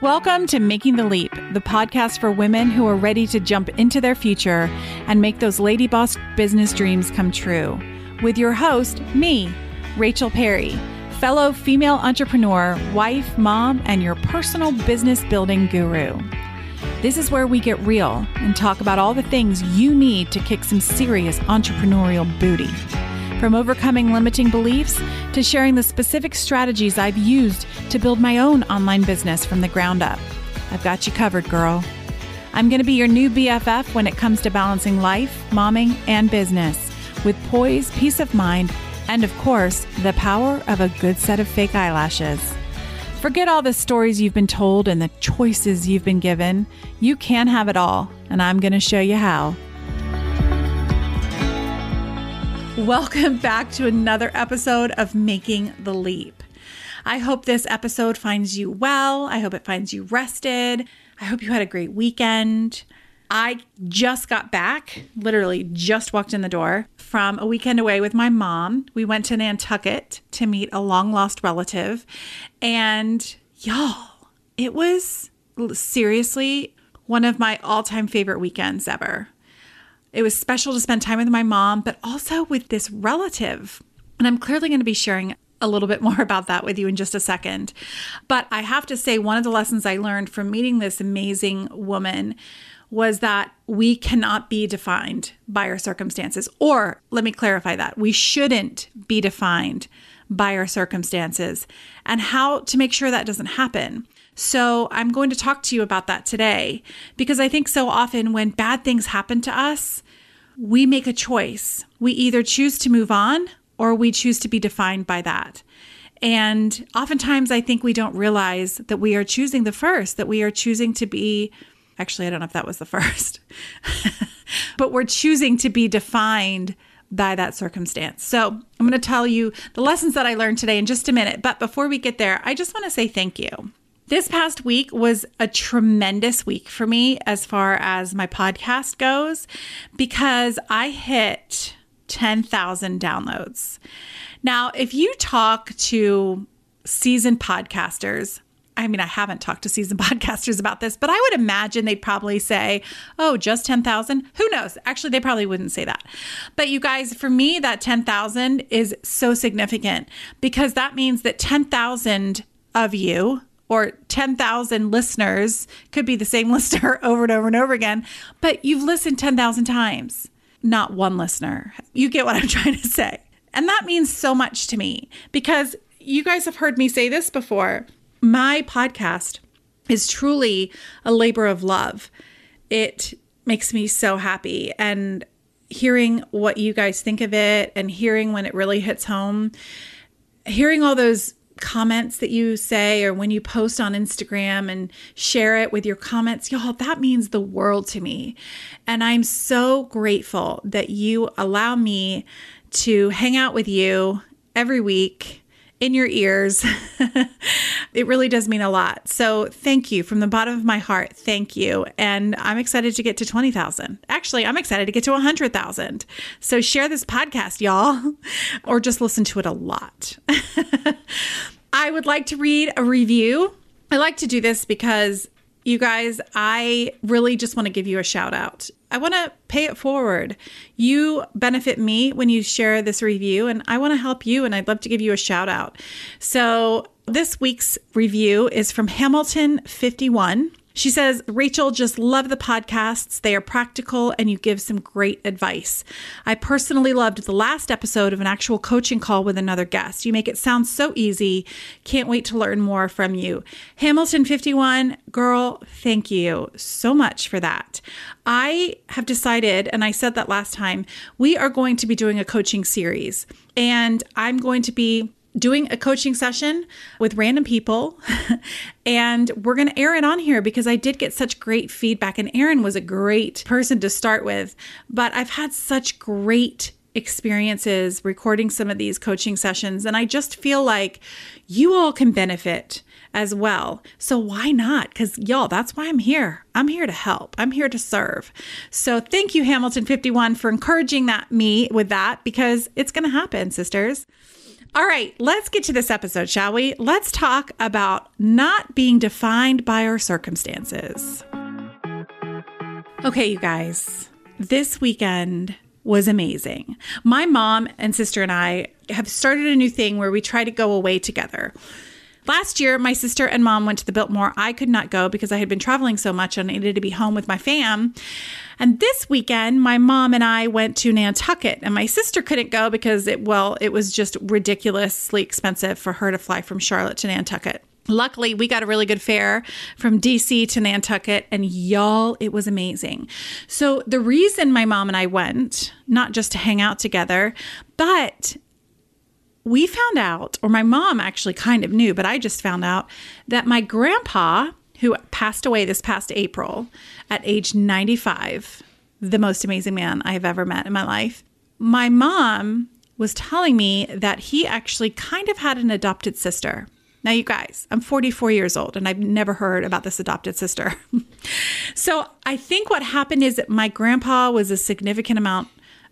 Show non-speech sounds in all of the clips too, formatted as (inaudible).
Welcome to Making the Leap, the podcast for women who are ready to jump into their future and make those lady boss business dreams come true. With your host, me, Rachel Perry, fellow female entrepreneur, wife, mom, and your personal business building guru. This is where we get real and talk about all the things you need to kick some serious entrepreneurial booty. From overcoming limiting beliefs to sharing the specific strategies I've used to build my own online business from the ground up. I've got you covered, girl. I'm going to be your new BFF when it comes to balancing life, momming, and business with poise, peace of mind, and of course, the power of a good set of fake eyelashes. Forget all the stories you've been told and the choices you've been given. You can have it all, and I'm going to show you how. Welcome back to another episode of Making the Leap. I hope this episode finds you well. I hope it finds you rested. I hope you had a great weekend. I just got back, literally just walked in the door from a weekend away with my mom. We went to Nantucket to meet a long lost relative. And y'all, it was seriously one of my all time favorite weekends ever. It was special to spend time with my mom, but also with this relative. And I'm clearly going to be sharing a little bit (laughs) more about that with you in just a second. But I have to say, one of the lessons I learned from meeting this amazing woman was that we cannot be defined by our circumstances. Or let me clarify that we shouldn't be defined by our circumstances and how to make sure that doesn't happen. So, I'm going to talk to you about that today because I think so often when bad things happen to us, we make a choice. We either choose to move on or we choose to be defined by that. And oftentimes, I think we don't realize that we are choosing the first, that we are choosing to be, actually, I don't know if that was the first, (laughs) but we're choosing to be defined by that circumstance. So, I'm going to tell you the lessons that I learned today in just a minute. But before we get there, I just want to say thank you. This past week was a tremendous week for me as far as my podcast goes because I hit 10,000 downloads. Now, if you talk to seasoned podcasters, I mean, I haven't talked to seasoned (laughs) podcasters about this, but I would imagine they'd probably say, oh, just 10,000? Who knows? Actually, they probably wouldn't say that. But you guys, for me, that 10,000 is so significant because that means that 10,000 of you or 10,000 listeners could be the same (laughs) listener over and over and over again, but you've listened 10,000 times, not one listener. You get what I'm (laughs) trying to say. And that means so much to me because you guys have heard me say this before. My podcast is truly a labor of love. It makes me so happy. And hearing what you guys think of it and hearing when it really hits home, hearing all those comments that you say or when you post on Instagram and share it with your comments, y'all, that means the world to me. And I'm so grateful that you allow me to hang out with you every week in your ears. (laughs) it really does mean a lot. So thank you from the bottom of my heart. Thank you. And I'm excited to get to 20,000. Actually, I'm excited to get to 100,000. So share this podcast, y'all, (laughs) or just listen to it a lot. (laughs) I would like to read a review. I like to do this because you guys, I really just want to give you a shout out. I want to pay it forward. You benefit me when you share this review, and I want to help you, and I'd love to give you a shout out. So, this week's review is from Hamilton51. She says, Rachel, just love the podcasts. They are practical and you give some great advice. I personally loved the last episode of an actual coaching call with another guest. You make it sound so easy. Can't wait to learn more from you. Hamilton 51, girl, thank you so much for that. I have decided, and I said that last time, we are going to be doing a coaching series. And I'm going to be doing a coaching session with random people (laughs) and we're going to air it on here because I did get such great feedback and Aaron was a great person to start with but I've had such great experiences recording some of these coaching sessions. And I just feel like you all can benefit as well. So why not? Because y'all, that's why I'm here. I'm here to help. I'm here to serve. So thank you, Hamilton 51, for encouraging that me with that because it's going to happen, sisters. All right, let's get to this episode, shall we? Let's talk about not being defined by our circumstances. Okay, you guys, this weekend was amazing. My mom and sister and I have started a new thing where we try to go away together. Last year, my sister and mom went to the Biltmore. I could not go because I had been traveling so much and I needed to be home with my fam. And this weekend, my mom and I went to Nantucket, and my sister couldn't go because it, well, it was just ridiculously expensive for her to fly from Charlotte to Nantucket. Luckily, we got a really good fare from DC to Nantucket, and y'all, it was amazing. So, the reason my mom and I went, not just to hang out together, but we found out, or my mom actually kind of knew, but I just found out that my grandpa, who passed away this past April at age 95, the most amazing man I have ever met in my life, my mom was telling me that he actually kind of had an adopted sister. Now, you guys, I'm 44 years old and I've never heard about this adopted sister. (laughs) so I think what happened is that my grandpa was a significant amount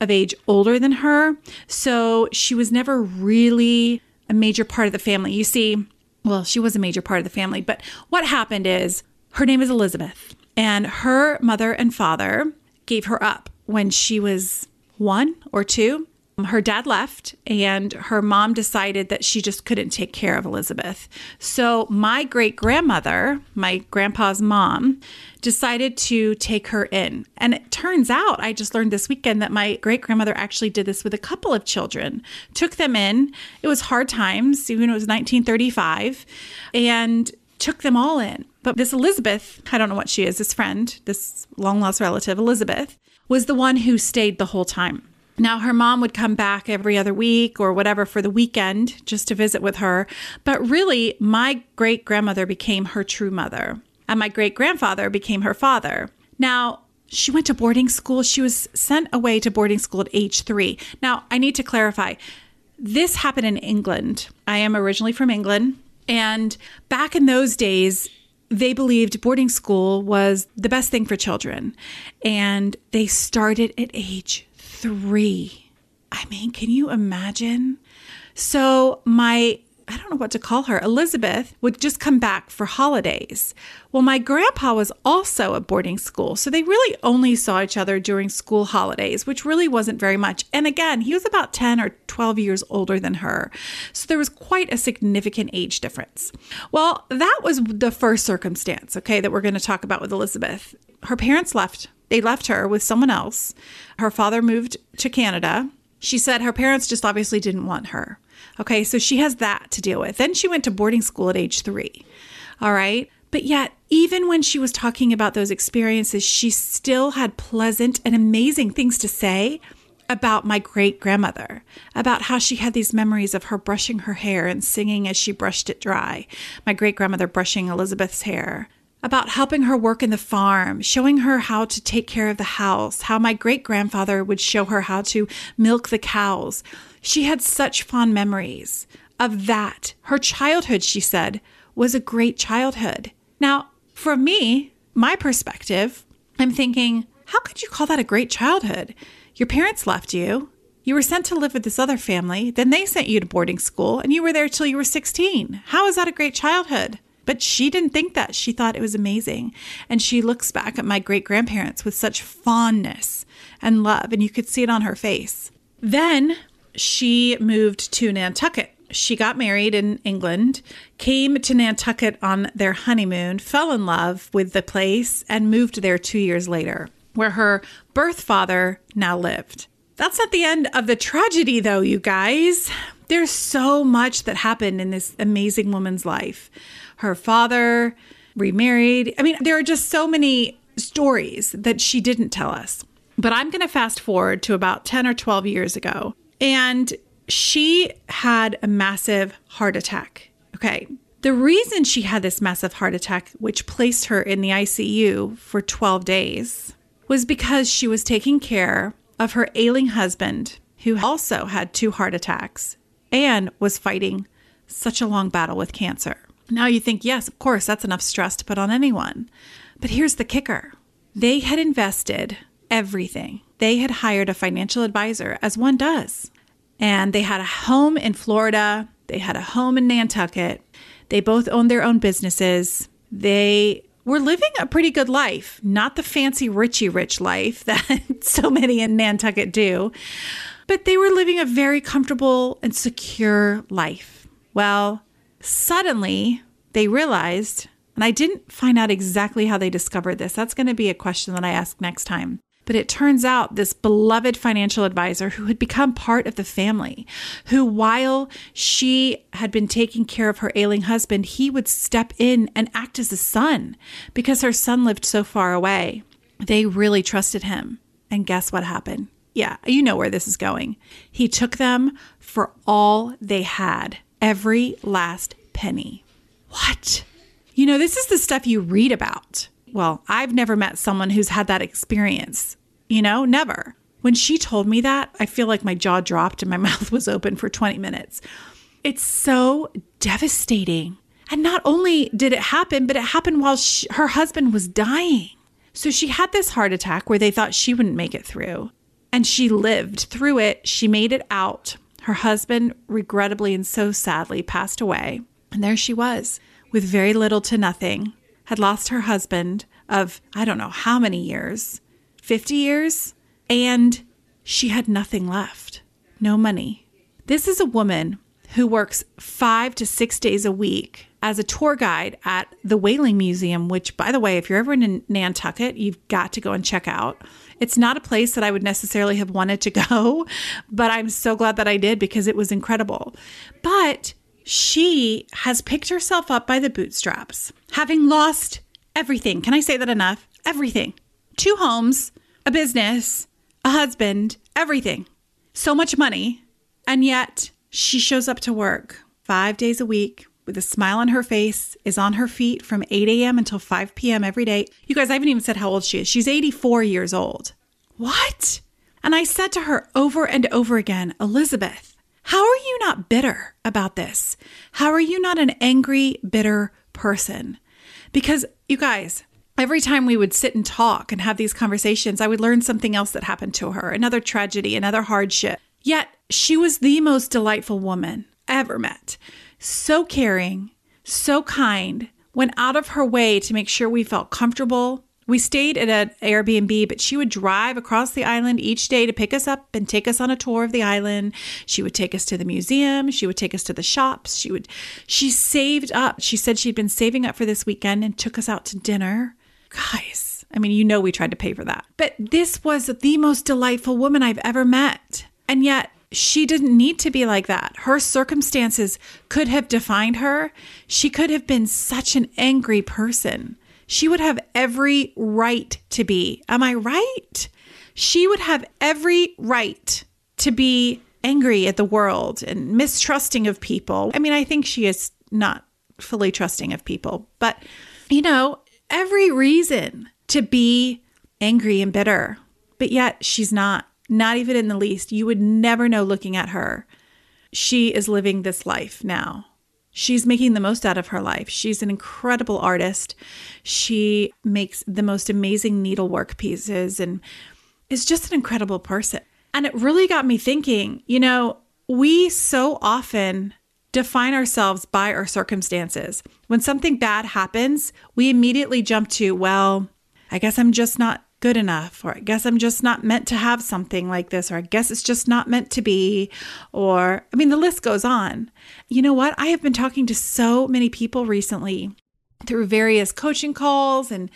of age older than her. So she was never really a major part of the family. You see, well, she was a major part of the family, but what happened is her name is Elizabeth, and her mother and father gave her up when she was one or two. Her dad left, and her mom decided that she just couldn't take care of Elizabeth. So, my great grandmother, my grandpa's mom, decided to take her in. And it turns out, I just learned this weekend that my great grandmother actually did this with a couple of children, took them in. It was hard times, even it was 1935, and took them all in. But this Elizabeth, I don't know what she is, this friend, this long lost relative, Elizabeth, was the one who stayed the whole time. Now, her mom would come back every other week or whatever for the weekend just to visit with her. But really, my great grandmother became her true mother, and my great grandfather became her father. Now, she went to boarding school. She was sent away to boarding school at age three. Now, I need to clarify this happened in England. I am originally from England. And back in those days, they believed boarding school was the best thing for children. And they started at age three. I mean, can you imagine? So, my I don't know what to call her. Elizabeth would just come back for holidays. Well, my grandpa was also at boarding school, so they really only saw each other during school holidays, which really wasn't very much. And again, he was about 10 or 12 years older than her. So there was quite a significant age difference. Well, that was the first circumstance, okay, that we're going to talk about with Elizabeth. Her parents left they left her with someone else. Her father moved to Canada. She said her parents just obviously didn't want her. Okay, so she has that to deal with. Then she went to boarding school at age three. All right. But yet, even when she was talking about those experiences, she still had pleasant and amazing things to say about my great grandmother, about how she had these memories of her brushing her hair and singing as she brushed it dry. My great grandmother brushing Elizabeth's hair about helping her work in the farm, showing her how to take care of the house, how my great grandfather would show her how to milk the cows. She had such fond memories of that. Her childhood, she said, was a great childhood. Now, for me, my perspective, I'm thinking, how could you call that a great childhood? Your parents left you. You were sent to live with this other family. Then they sent you to boarding school and you were there till you were 16. How is that a great childhood? But she didn't think that. She thought it was amazing. And she looks back at my great grandparents with such fondness and love, and you could see it on her face. Then she moved to Nantucket. She got married in England, came to Nantucket on their honeymoon, fell in love with the place, and moved there two years later, where her birth father now lived. That's not the end of the tragedy, though, you guys. There's so much that happened in this amazing woman's life her father remarried. I mean, there are just so many stories that she didn't tell us. But I'm going to fast forward to about 10 or 12 years ago. And she had a massive heart attack. Okay. The reason she had this massive heart attack, which placed her in the ICU for 12 days, was because she was taking care of her ailing husband who also had two heart attacks and was fighting such a long battle with cancer. Now you think, yes, of course, that's enough stress to put on anyone. But here's the kicker they had invested everything. They had hired a financial advisor, as one does. And they had a home in Florida, they had a home in Nantucket. They both owned their own businesses. They were living a pretty good life, not the fancy Richie rich life (laughs) that so many in Nantucket do, but they were living a very comfortable and secure life. Well, suddenly they realized, and I didn't find out exactly how they discovered this. That's going to be a question that I ask next time. But it turns out this beloved financial advisor who had become part of the family, who while she had been taking care of her ailing husband, he would step in and act as a son because her son lived so far away. They really trusted him. And guess what happened? Yeah, you know where this is going. He took them for all they had, every last penny. What? You know, this is the stuff you read about. Well, I've never met someone who's had that experience. You know, never. When she told me that, I feel like my jaw dropped and my (laughs) mouth was open for 20 minutes. It's so devastating. And not only did it happen, but it happened while she, her husband was dying. So she had this heart attack where they thought she wouldn't make it through. And she lived through it. She made it out. Her husband, regrettably and so sadly, passed away. And there she was, with very little to nothing, had lost her husband of I don't know how many years 50 years, and she had nothing left no money. This is a woman who works five to six days a week as a tour guide at the Whaling Museum, which, by the way, if you're ever in Nantucket, you've got to go and check out. It's not a place that I would necessarily have wanted to (laughs) go, but I'm so glad that I did because it was incredible. But she has picked herself up by the bootstraps, having lost everything. Can I say that enough? Everything. Two homes, a business, a husband, everything. So much money. And yet she shows up to work five days a week with a smile on her face, is on her feet from 8 a.m. until 5 p.m. every day. You guys, I haven't even said how old she is. She's 84 years old. What? And I said to her over and over again, Elizabeth, how are you not bitter about this? How are you not an angry, bitter person? Because you guys, every time we would sit and talk and have these conversations, I would learn something else that happened to her, another tragedy, another hardship. Yet she was the most delightful woman I ever met. So caring, so kind, went out of her way to make sure we felt comfortable. We stayed at an Airbnb, but she would drive across the island each day to pick us up and take us on a tour of the island. She would take us to the museum. She would take us to the shops. She would, she saved up. She said she'd been saving up for this weekend and took us out to dinner. Guys, I mean, you know, we tried to pay for that. But this was the most delightful woman I've ever met. And yet, she didn't need to be like that. Her circumstances could have defined her. She could have been such an angry person. She would have every right to be. Am I right? She would have every right to be angry at the world and mistrusting of people. I mean, I think she is not fully trusting of people, but you know, every reason to be angry and bitter. But yet she's not. Not even in the least. You would never know looking at her. She is living this life now. She's making the most out of her life. She's an incredible artist. She makes the most amazing needlework pieces and is just an incredible person. And it really got me thinking you know, we so often define ourselves by our circumstances. When something bad happens, we immediately jump to, well, I guess I'm just not good enough, or I guess I'm just not meant to have something like this, or I guess it's just not meant to be, or I mean, the list goes on. You know what? I have been talking to so many people recently through various coaching calls and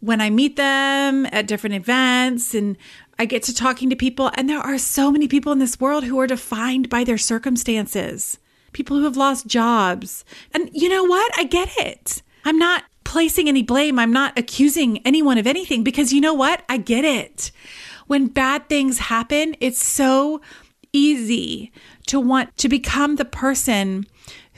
when I meet them at different events and I get to talking to people, and there are so many people in this world who are defined by their circumstances. People who have lost jobs. And you know what? I get it. I'm not placing any blame. I'm not accusing anyone of anything because you know what? I get it. When bad things happen, it's so easy to want to become the person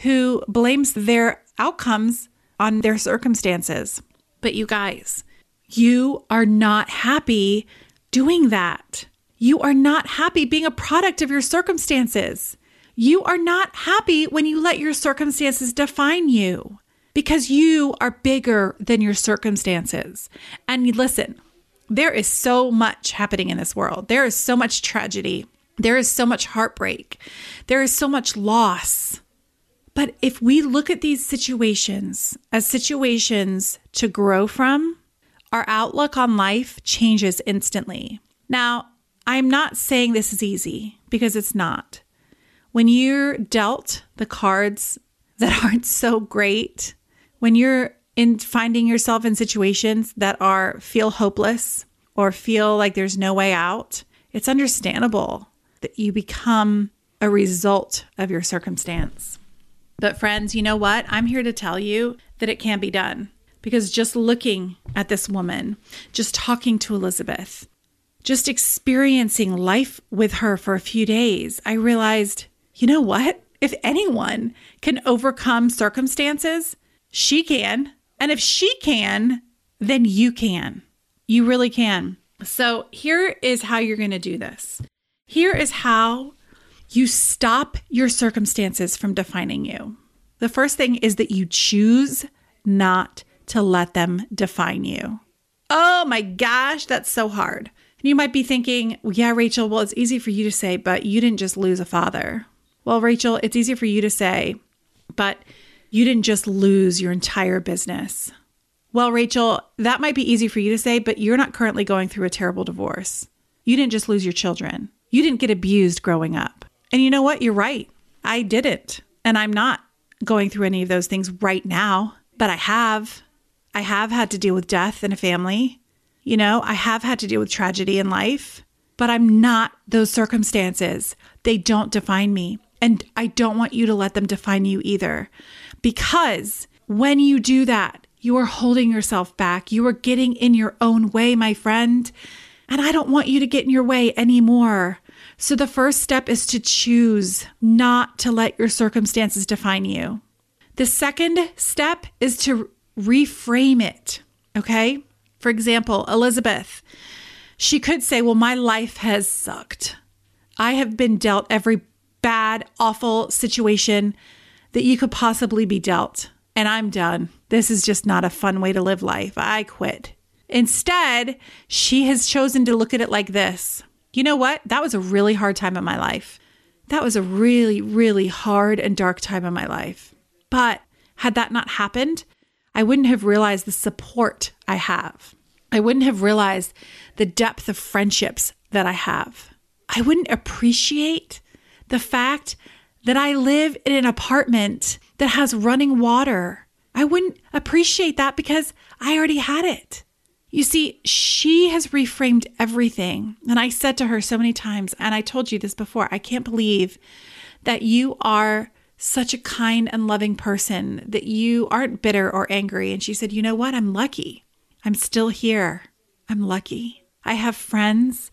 who blames their outcomes on their circumstances. But you guys, you are not happy doing that. you are not happy being a product of your circumstances. You are not happy when you let your circumstances define you because you are bigger than your circumstances. And listen, there is so much happening in this world. There is so much tragedy. There is so much heartbreak. There is so much loss. But if we look at these situations as situations to grow from, our outlook on life changes instantly. Now, I'm not saying this is easy because it's not. When you're dealt the cards that (laughs) aren't so great, when you're in finding yourself in situations that are feel hopeless or feel like there's no way out, it's understandable that you become a result of your circumstance. But, friends, you know what? I'm here to tell you that it can be done because just looking at this woman, just talking to Elizabeth, just experiencing life with her for a few days, I realized, you know what? If anyone can overcome circumstances, she can. And if she can, then you can. You really can. So here is how you're going to do this. Here is how you stop your circumstances from defining you. The first thing is that you choose not to let them define you. Oh my gosh, that's so hard. And you might be thinking, yeah, Rachel, well, it's easy for you to say, but you didn't just lose a father. Well, Rachel, it's easy for you to say, but you didn't just lose your entire business. Well, Rachel, that might be easy for you to say, but you're not currently going through a terrible divorce. You didn't just lose your children. You didn't get abused growing up. And you know what? You're right. I didn't. And I'm not going through any of those things right now, but I have. I have had to deal with death in a family. You know, I have had to deal with tragedy in life, but I'm not those circumstances. They don't define me. And I don't want you to let them define you either. Because when you do that, you are holding yourself back. You are getting in your own way, my friend. And I don't want you to get in your way anymore. So the first step is to choose not to let your circumstances define you. The second step is to reframe it. Okay. For example, Elizabeth, she could say, Well, my life has sucked. I have been dealt every bad, awful situation that you could possibly be dealt, and I'm done. This is just not a fun way to live life. I quit. Instead, she has chosen to look at it like this You know what? That was a really hard time in my life. That was a really, really hard and dark time in my life. But had that not happened, I wouldn't have realized the support I have. I wouldn't have realized the depth of friendships that I have. I wouldn't appreciate the fact that I live in an apartment that has running water. I wouldn't appreciate that because I already had it. You see, she has reframed everything. And I said to her so many times, and I told you this before, I can't believe that you are such a kind and loving person, that you aren't bitter or angry. And she said, You know what? I'm lucky. I'm still here. I'm lucky. I have friends.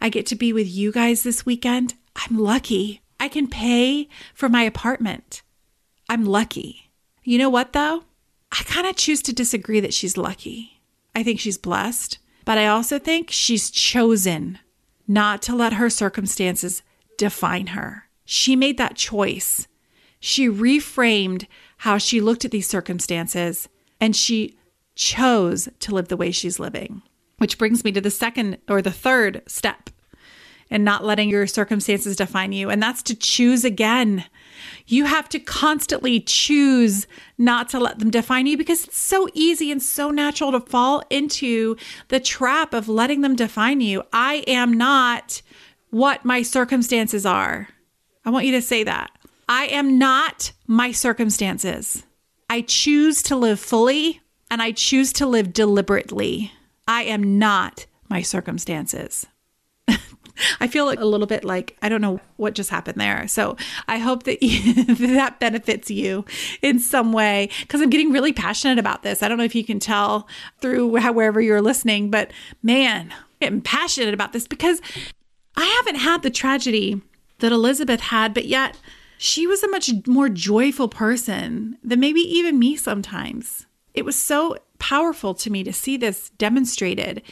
I get to be with you guys this weekend. I'm lucky. I can pay for my apartment. I'm lucky. You know what, though? I kind of choose to disagree that she's lucky. I think she's blessed, but I also think she's chosen not to let her circumstances define her. She made that choice. She reframed how she looked at these circumstances and she chose to live the way she's living. Which brings me to the second or the third step and not letting your circumstances define you. And that's to choose again. You have to constantly choose not to let them define you because it's so easy and so natural to fall into the trap of letting them define you. I am not what my circumstances are. I want you to say that. I am not my circumstances. I choose to live fully and I choose to live deliberately. I am not my circumstances. (laughs) I feel like a little bit like I don't know what just happened there. So I hope that (laughs) that benefits you in some way because I'm getting really passionate about this. I don't know if you can tell through wherever you're listening, but man, I'm passionate about this because I haven't had the tragedy that Elizabeth had, but yet she was a much more joyful person than maybe even me sometimes. It was so powerful to me to see this demonstrated.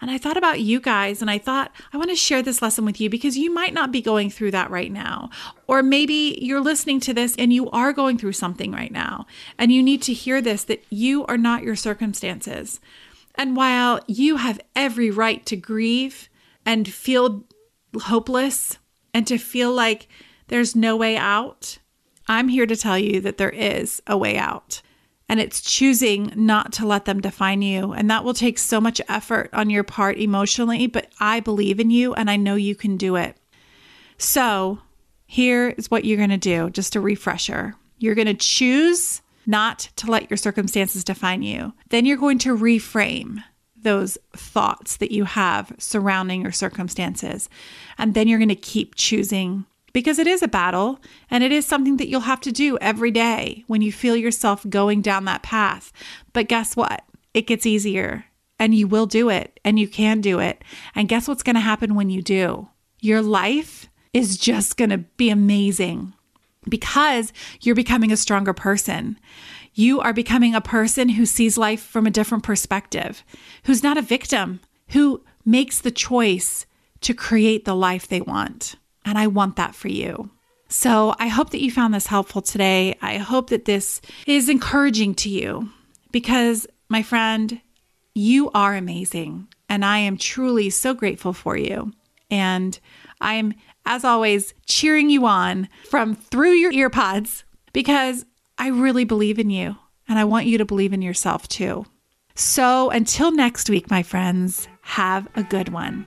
And I thought about you guys and I thought, I want to share this lesson with you because you might not be going through that right now. Or maybe you're listening to this and you are going through something right now. And you need to hear this that you are not your circumstances. And while you have every right to grieve and feel hopeless and to feel like there's no way out, I'm here to tell you that there is a way out. And it's choosing not to let them define you. And that will take so much effort on your part emotionally, but I believe in you and I know you can do it. So, here is what you're going to do just a refresher. You're going to choose not to let your circumstances define you. Then you're going to reframe those thoughts that you have surrounding your circumstances. And then you're going to keep choosing because it is a battle and it is something that you'll have to do every day when you feel yourself going down that path. But guess what? It gets easier and you will do it and you can do it. And guess what's going to happen when you do? Your life is just going to be amazing because you're becoming a stronger person. You are becoming a person who sees life from a different perspective, who's not a victim, who makes the choice to create the life they want. And I want that for you. So I hope that you found this helpful today. I hope that this is encouraging to you because, my friend, you are amazing. And I am truly so grateful for you. And I'm, as always, cheering you on from through your earpods because I really believe in you and I want you to believe in yourself too. So until next week, my friends, have a good one.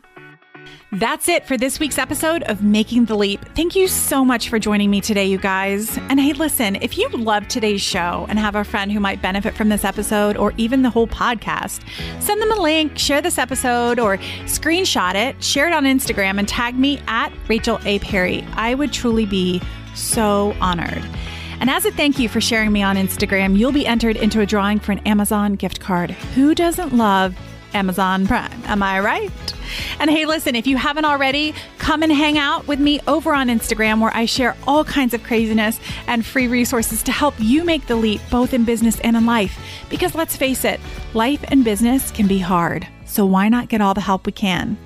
That's it for this week's episode of Making the Leap. Thank you so much for joining me today, you guys. And hey, listen, if you love today's show and have a friend who might benefit from this episode or even the whole podcast, send them a link, share this episode, or screenshot it, share it on Instagram, and tag me at Rachel A. Perry. I would truly be so honored. And as a thank you for sharing me on Instagram, you'll be entered into a drawing for an Amazon gift card. Who doesn't love Amazon Prime? Am I right? And hey, listen, if you haven't already, come and hang out with me over on Instagram where I share all kinds of craziness and free resources to help you make the leap both in business and in life. Because let's face it, life and business can be hard. So why not get all the help we can?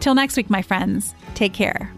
Till next week, my friends, take care.